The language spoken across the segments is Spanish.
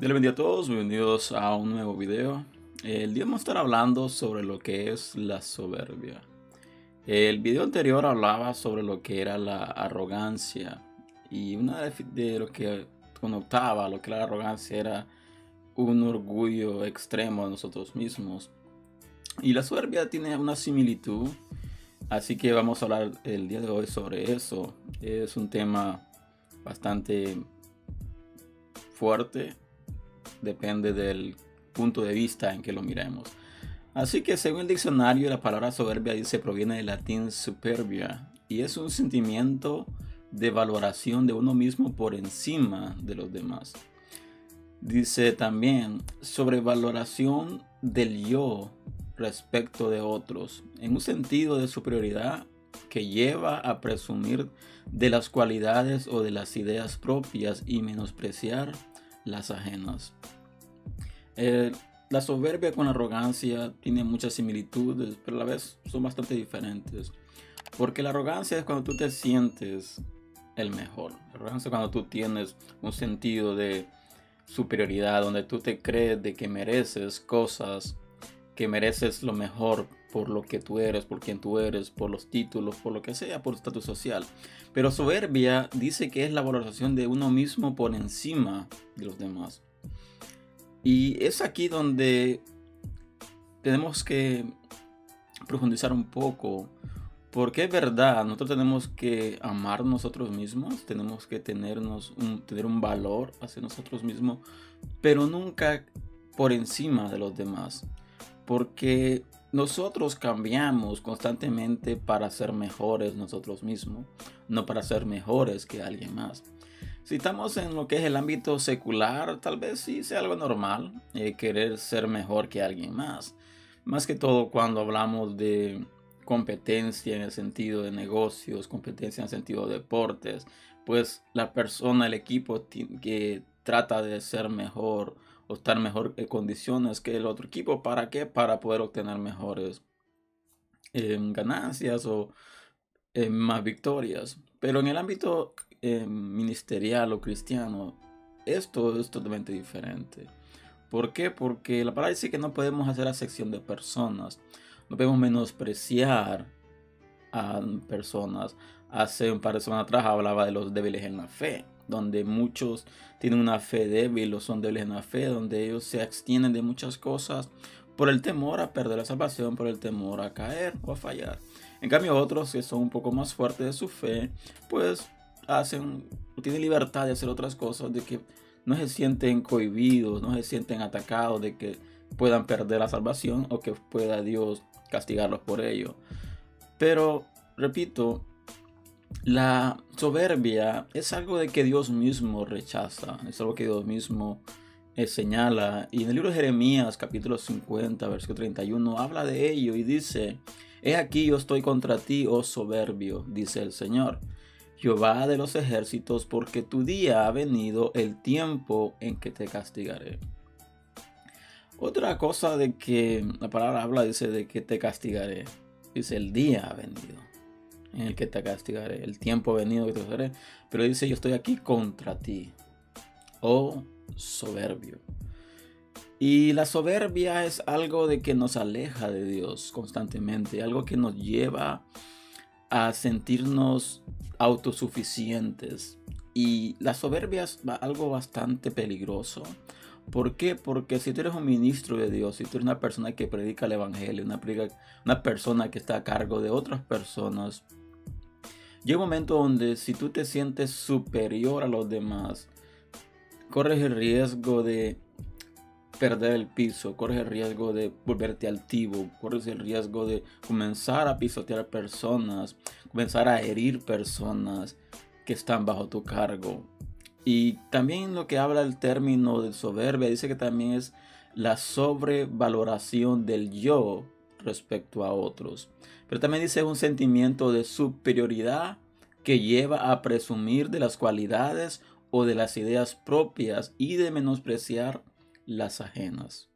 Dios bendiga a todos, bienvenidos a un nuevo video. El día vamos a estar hablando sobre lo que es la soberbia. El video anterior hablaba sobre lo que era la arrogancia y una de lo que conotaba lo que era la arrogancia era un orgullo extremo de nosotros mismos. Y la soberbia tiene una similitud, así que vamos a hablar el día de hoy sobre eso. Es un tema bastante fuerte depende del punto de vista en que lo miremos. Así que según el diccionario, la palabra soberbia dice proviene del latín superbia y es un sentimiento de valoración de uno mismo por encima de los demás. Dice también sobrevaloración del yo respecto de otros, en un sentido de superioridad que lleva a presumir de las cualidades o de las ideas propias y menospreciar las ajenas. Eh, la soberbia con la arrogancia tiene muchas similitudes, pero a la vez son bastante diferentes. Porque la arrogancia es cuando tú te sientes el mejor. La arrogancia es cuando tú tienes un sentido de superioridad, donde tú te crees de que mereces cosas, que mereces lo mejor por lo que tú eres, por quien tú eres, por los títulos, por lo que sea, por estatus social. Pero soberbia dice que es la valoración de uno mismo por encima de los demás. Y es aquí donde tenemos que profundizar un poco. Porque es verdad, nosotros tenemos que amar nosotros mismos, tenemos que tenernos un, tener un valor hacia nosotros mismos, pero nunca por encima de los demás. Porque nosotros cambiamos constantemente para ser mejores nosotros mismos, no para ser mejores que alguien más. Si estamos en lo que es el ámbito secular, tal vez sí sea algo normal eh, querer ser mejor que alguien más. Más que todo cuando hablamos de competencia en el sentido de negocios, competencia en el sentido de deportes, pues la persona, el equipo que trata de ser mejor o estar en mejor condiciones que el otro equipo. ¿Para qué? Para poder obtener mejores em, ganancias o em, más victorias. Pero en el ámbito eh, ministerial o cristiano, esto es totalmente diferente. ¿Por qué? Porque la palabra dice que no podemos hacer acepción de personas, no podemos menospreciar a personas. Hace un par de semanas atrás hablaba de los débiles en la fe, donde muchos tienen una fe débil o son débiles en la fe, donde ellos se abstienen de muchas cosas por el temor a perder la salvación, por el temor a caer o a fallar. En cambio otros que son un poco más fuertes de su fe, pues hacen, tienen libertad de hacer otras cosas, de que no se sienten cohibidos, no se sienten atacados, de que puedan perder la salvación o que pueda Dios castigarlos por ello. Pero, repito, la soberbia es algo de que Dios mismo rechaza, es algo que Dios mismo eh, señala. Y en el libro de Jeremías, capítulo 50, versículo 31, habla de ello y dice, He aquí yo estoy contra ti, oh soberbio, dice el Señor Jehová de los ejércitos, porque tu día ha venido el tiempo en que te castigaré. Otra cosa de que la palabra habla dice de que te castigaré. Dice el día ha venido en el que te castigaré. El tiempo venido que te castigaré. Pero dice yo estoy aquí contra ti. Oh soberbio. Y la soberbia es algo de que nos aleja de Dios constantemente. Algo que nos lleva a sentirnos autosuficientes. Y la soberbia es algo bastante peligroso. ¿Por qué? Porque si tú eres un ministro de Dios, si tú eres una persona que predica el Evangelio, una persona que está a cargo de otras personas, llega un momento donde si tú te sientes superior a los demás, corres el riesgo de perder el piso, corres el riesgo de volverte altivo, corres el riesgo de comenzar a pisotear personas, comenzar a herir personas que están bajo tu cargo. Y también lo que habla el término de soberbia dice que también es la sobrevaloración del yo respecto a otros. Pero también dice un sentimiento de superioridad que lleva a presumir de las cualidades o de las ideas propias y de menospreciar las ajenas.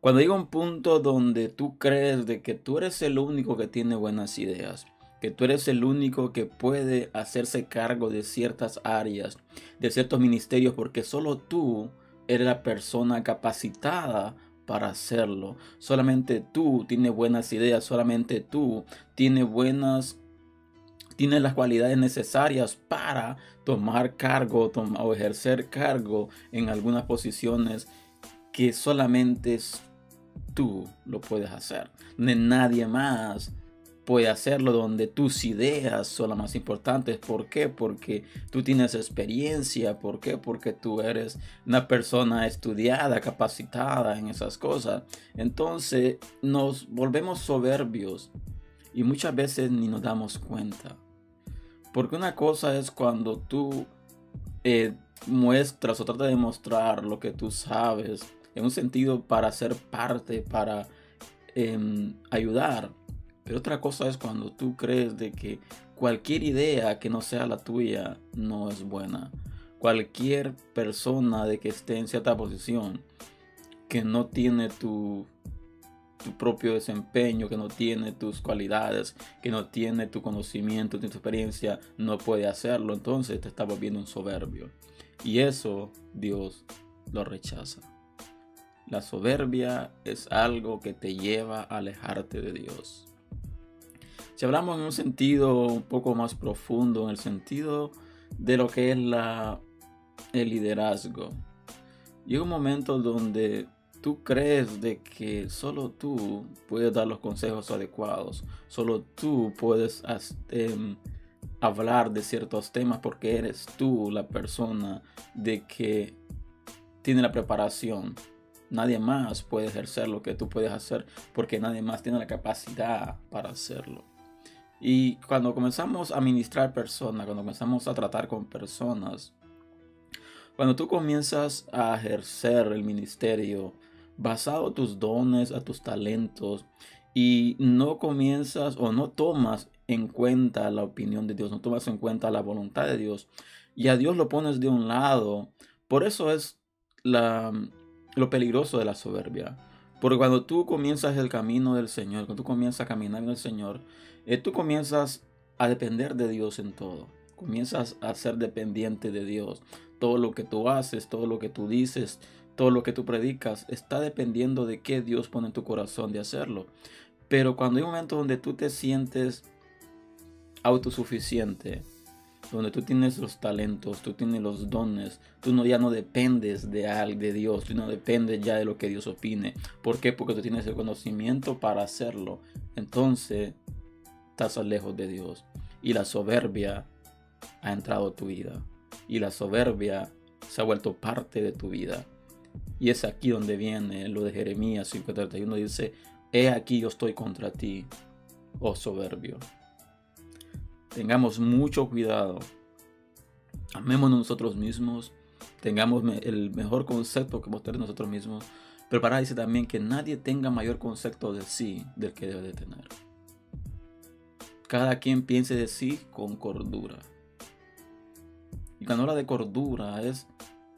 Cuando llega un punto donde tú crees de que tú eres el único que tiene buenas ideas, que tú eres el único que puede hacerse cargo de ciertas áreas, de ciertos ministerios, porque solo tú eres la persona capacitada para hacerlo. Solamente tú tienes buenas ideas, solamente tú tienes buenas tienes las cualidades necesarias para tomar cargo o ejercer cargo en algunas posiciones que solamente tú lo puedes hacer. De nadie más puede hacerlo donde tus ideas son las más importantes. ¿Por qué? Porque tú tienes experiencia. ¿Por qué? Porque tú eres una persona estudiada, capacitada en esas cosas. Entonces nos volvemos soberbios y muchas veces ni nos damos cuenta. Porque una cosa es cuando tú eh, muestras o tratas de demostrar lo que tú sabes en un sentido para ser parte, para em, ayudar. Pero otra cosa es cuando tú crees de que cualquier idea que no sea la tuya no es buena. Cualquier persona de que esté en cierta posición que no tiene tu, tu propio desempeño, que no tiene tus cualidades, que no tiene tu conocimiento, tu experiencia, no puede hacerlo. Entonces te está volviendo un soberbio. Y eso Dios lo rechaza. La soberbia es algo que te lleva a alejarte de Dios. Si hablamos en un sentido un poco más profundo, en el sentido de lo que es la, el liderazgo, llega un momento donde tú crees de que solo tú puedes dar los consejos adecuados, solo tú puedes em, hablar de ciertos temas porque eres tú la persona de que tiene la preparación. Nadie más puede ejercer lo que tú puedes hacer porque nadie más tiene la capacidad para hacerlo. Y cuando comenzamos a ministrar personas, cuando comenzamos a tratar con personas, cuando tú comienzas a ejercer el ministerio basado a tus dones, a tus talentos, y no comienzas o no tomas en cuenta la opinión de Dios, no tomas en cuenta la voluntad de Dios, y a Dios lo pones de un lado, por eso es lo peligroso de la soberbia. Porque cuando tú comienzas el camino del Señor, cuando tú comienzas a caminar en el Señor, eh, tú comienzas a depender de Dios en todo. Comienzas a ser dependiente de Dios. Todo lo que tú haces, todo lo que tú dices, todo lo que tú predicas, está dependiendo de qué Dios pone en tu corazón de hacerlo. Pero cuando hay un momento donde tú te sientes autosuficiente, donde tú tienes los talentos, tú tienes los dones, tú no, ya no dependes de, de Dios, tú no dependes ya de lo que Dios opine. ¿Por qué? Porque tú tienes el conocimiento para hacerlo. Entonces, estás lejos de Dios. Y la soberbia ha entrado a tu vida. Y la soberbia se ha vuelto parte de tu vida. Y es aquí donde viene lo de Jeremías 5:31. Dice, he aquí yo estoy contra ti, oh soberbio tengamos mucho cuidado. Amémonos nosotros mismos. Tengamos el mejor concepto que podemos tener nosotros mismos. Pero para dice también que nadie tenga mayor concepto de sí del que debe de tener. Cada quien piense de sí con cordura. Y cuando habla de cordura es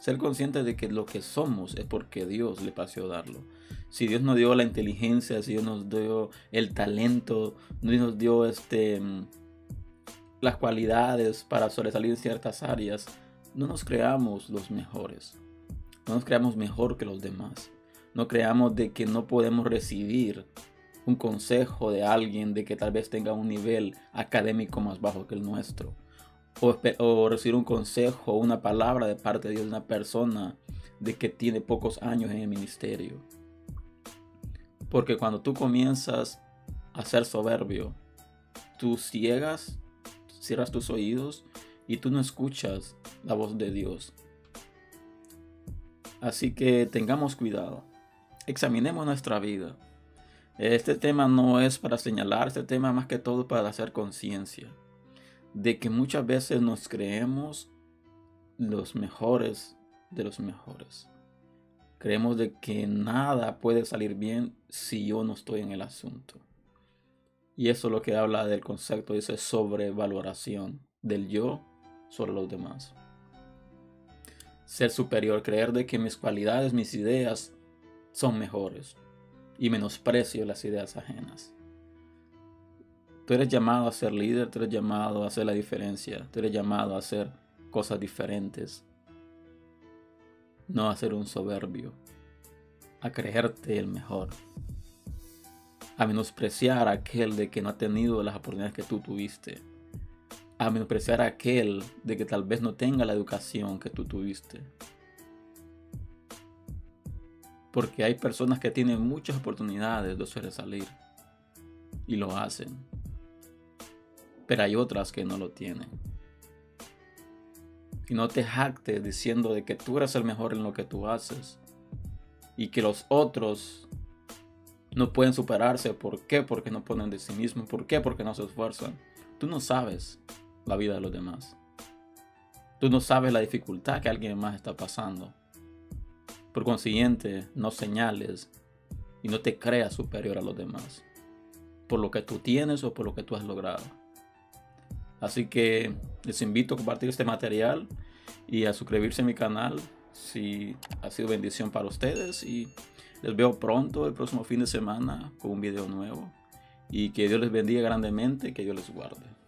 ser consciente de que lo que somos es porque Dios le paseó darlo. Si Dios nos dio la inteligencia, si Dios nos dio el talento, Dios nos dio este las cualidades para sobresalir en ciertas áreas, no nos creamos los mejores. No nos creamos mejor que los demás. No creamos de que no podemos recibir un consejo de alguien de que tal vez tenga un nivel académico más bajo que el nuestro. O, recibir un consejo o una palabra de parte de una persona de que tiene pocos años en el ministerio. Porque cuando tú comienzas a ser soberbio, tú ciegas cierras tus oídos y tú no escuchas la voz de Dios. Así que tengamos cuidado. Examinemos nuestra vida. Este tema no es para señalar, este tema más que todo para hacer conciencia de que muchas veces nos creemos los mejores de los mejores. Creemos de que nada puede salir bien si yo no estoy en el asunto. Y eso es lo que habla del concepto, dice sobrevaloración del yo sobre los demás. Ser superior, creer de que mis cualidades, mis ideas son mejores y menosprecio las ideas ajenas. Tú eres llamado a ser líder, tú eres llamado a hacer la diferencia, tú eres llamado a hacer cosas diferentes. No a ser un soberbio, a creerte el mejor, a menospreciar a aquel de que no ha tenido las oportunidades que tú tuviste, a menospreciar a aquel de que tal vez no tenga la educación que tú tuviste. Porque hay personas que tienen muchas oportunidades de sobresalir y lo hacen pero hay otras que no lo tienen. Y no te jactes diciendo de que tú eres el mejor en lo que tú haces y que los otros no pueden superarse. ¿Por qué? Porque no ponen de sí mismos. ¿Por qué? Porque no se esfuerzan. Tú no sabes la vida de los demás. Tú no sabes la dificultad que alguien más está pasando. Por consiguiente, no señales y no te creas superior a los demás. Por lo que tú tienes o por lo que tú has logrado. Así que les invito a compartir este material y a suscribirse a mi canal si ha sido bendición para ustedes. Y les veo pronto el próximo fin de semana con un video nuevo. Y que Dios les bendiga grandemente que Dios les guarde.